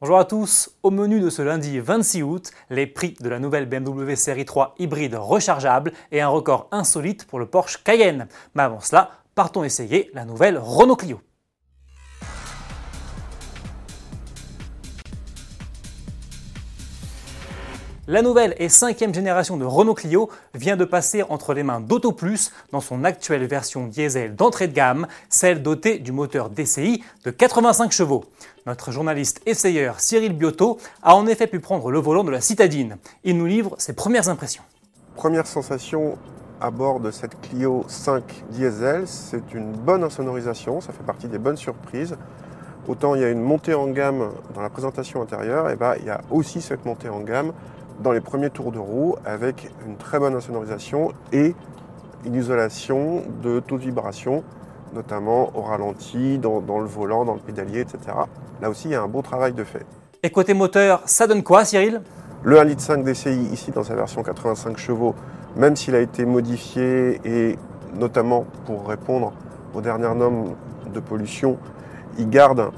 Bonjour à tous, au menu de ce lundi 26 août, les prix de la nouvelle BMW série 3 hybride rechargeable et un record insolite pour le Porsche Cayenne. Mais avant cela, partons essayer la nouvelle Renault Clio. La nouvelle et cinquième génération de Renault Clio vient de passer entre les mains d'Auto Plus dans son actuelle version diesel d'entrée de gamme, celle dotée du moteur DCI de 85 chevaux. Notre journaliste essayeur Cyril Biotto a en effet pu prendre le volant de la citadine. Il nous livre ses premières impressions. Première sensation à bord de cette Clio 5 diesel, c'est une bonne insonorisation, ça fait partie des bonnes surprises. Autant il y a une montée en gamme dans la présentation intérieure, et bah, il y a aussi cette montée en gamme dans les premiers tours de roue avec une très bonne insonorisation et une isolation de taux de vibration, notamment au ralenti, dans, le volant, dans le pédalier, etc. Là aussi, il y a un bon travail de fait. Et côté moteur, ça donne quoi, Cyril? Le 1,5 litre DCI, ici, dans sa version 85 chevaux, même s'il a été modifié et notamment pour répondre aux dernières normes de pollution, il garde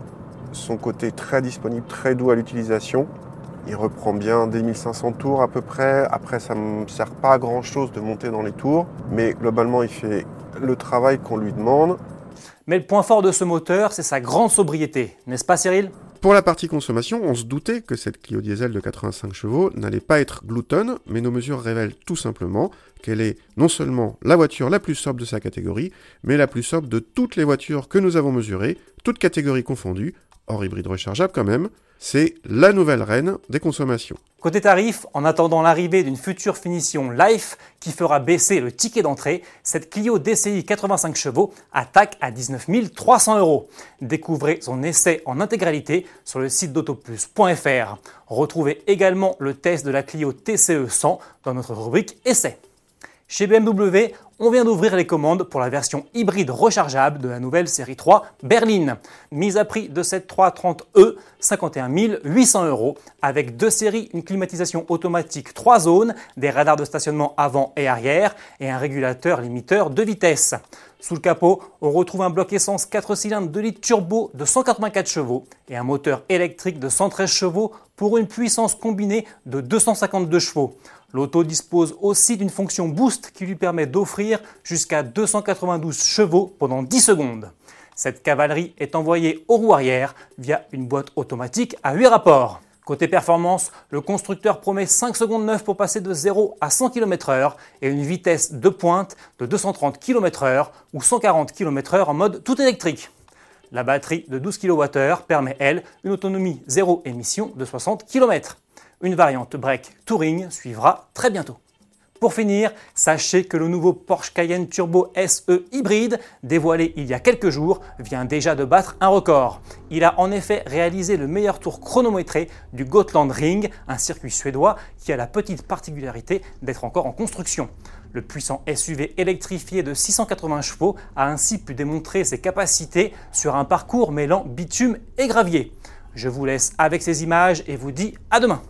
son côté très disponible, très doux à l'utilisation. Il reprend bien des 1500 tours à peu près. Après, ça ne me sert pas à grand chose de monter dans les tours, mais globalement, il fait le travail qu'on lui demande. Mais le point fort de ce moteur, c'est sa grande sobriété, n'est-ce pas Cyril? Pour la partie consommation, on se doutait que cette Clio diesel de 85 chevaux n'allait pas être gloutonne, mais nos mesures révèlent tout simplement qu'elle est non seulement la voiture la plus sobre de sa catégorie, mais la plus sobre de toutes les voitures que nous avons mesurées, toutes catégories confondues, hors hybride rechargeable quand même, c'est la nouvelle reine des consommations. Côté tarif, en attendant l'arrivée d'une future finition Life qui fera baisser le ticket d'entrée, cette Clio DCI 85 chevaux attaque à 19 300 euros. Découvrez son essai en intégralité sur le site d'autoplus.fr. Retrouvez également le test de la Clio TCE 100 dans notre rubrique Essai. Chez BMW, on vient d'ouvrir les commandes pour la version hybride rechargeable de la nouvelle série 3 Berlin. Mise à prix de cette 330e, 51 800 euros, avec deux séries, une climatisation automatique 3 zones, des radars de stationnement avant et arrière et un régulateur limiteur de vitesse. Sous le capot, on retrouve un bloc essence 4 cylindres 2 litres turbo de 184 chevaux et un moteur électrique de 113 chevaux pour une puissance combinée de 252 chevaux. L'auto dispose aussi d'une fonction boost qui lui permet d'offrir jusqu'à 292 chevaux pendant 10 secondes. Cette cavalerie est envoyée aux roues arrière via une boîte automatique à 8 rapports. Côté performance, le constructeur promet 5 secondes 9 pour passer de 0 à 100 km/h et une vitesse de pointe de 230 km/h ou 140 km/h en mode tout électrique. La batterie de 12 kWh permet, elle, une autonomie zéro émission de 60 km. Une variante break Touring suivra très bientôt. Pour finir, sachez que le nouveau Porsche Cayenne Turbo SE hybride, dévoilé il y a quelques jours, vient déjà de battre un record. Il a en effet réalisé le meilleur tour chronométré du Gotland Ring, un circuit suédois qui a la petite particularité d'être encore en construction. Le puissant SUV électrifié de 680 chevaux a ainsi pu démontrer ses capacités sur un parcours mêlant bitume et gravier. Je vous laisse avec ces images et vous dis à demain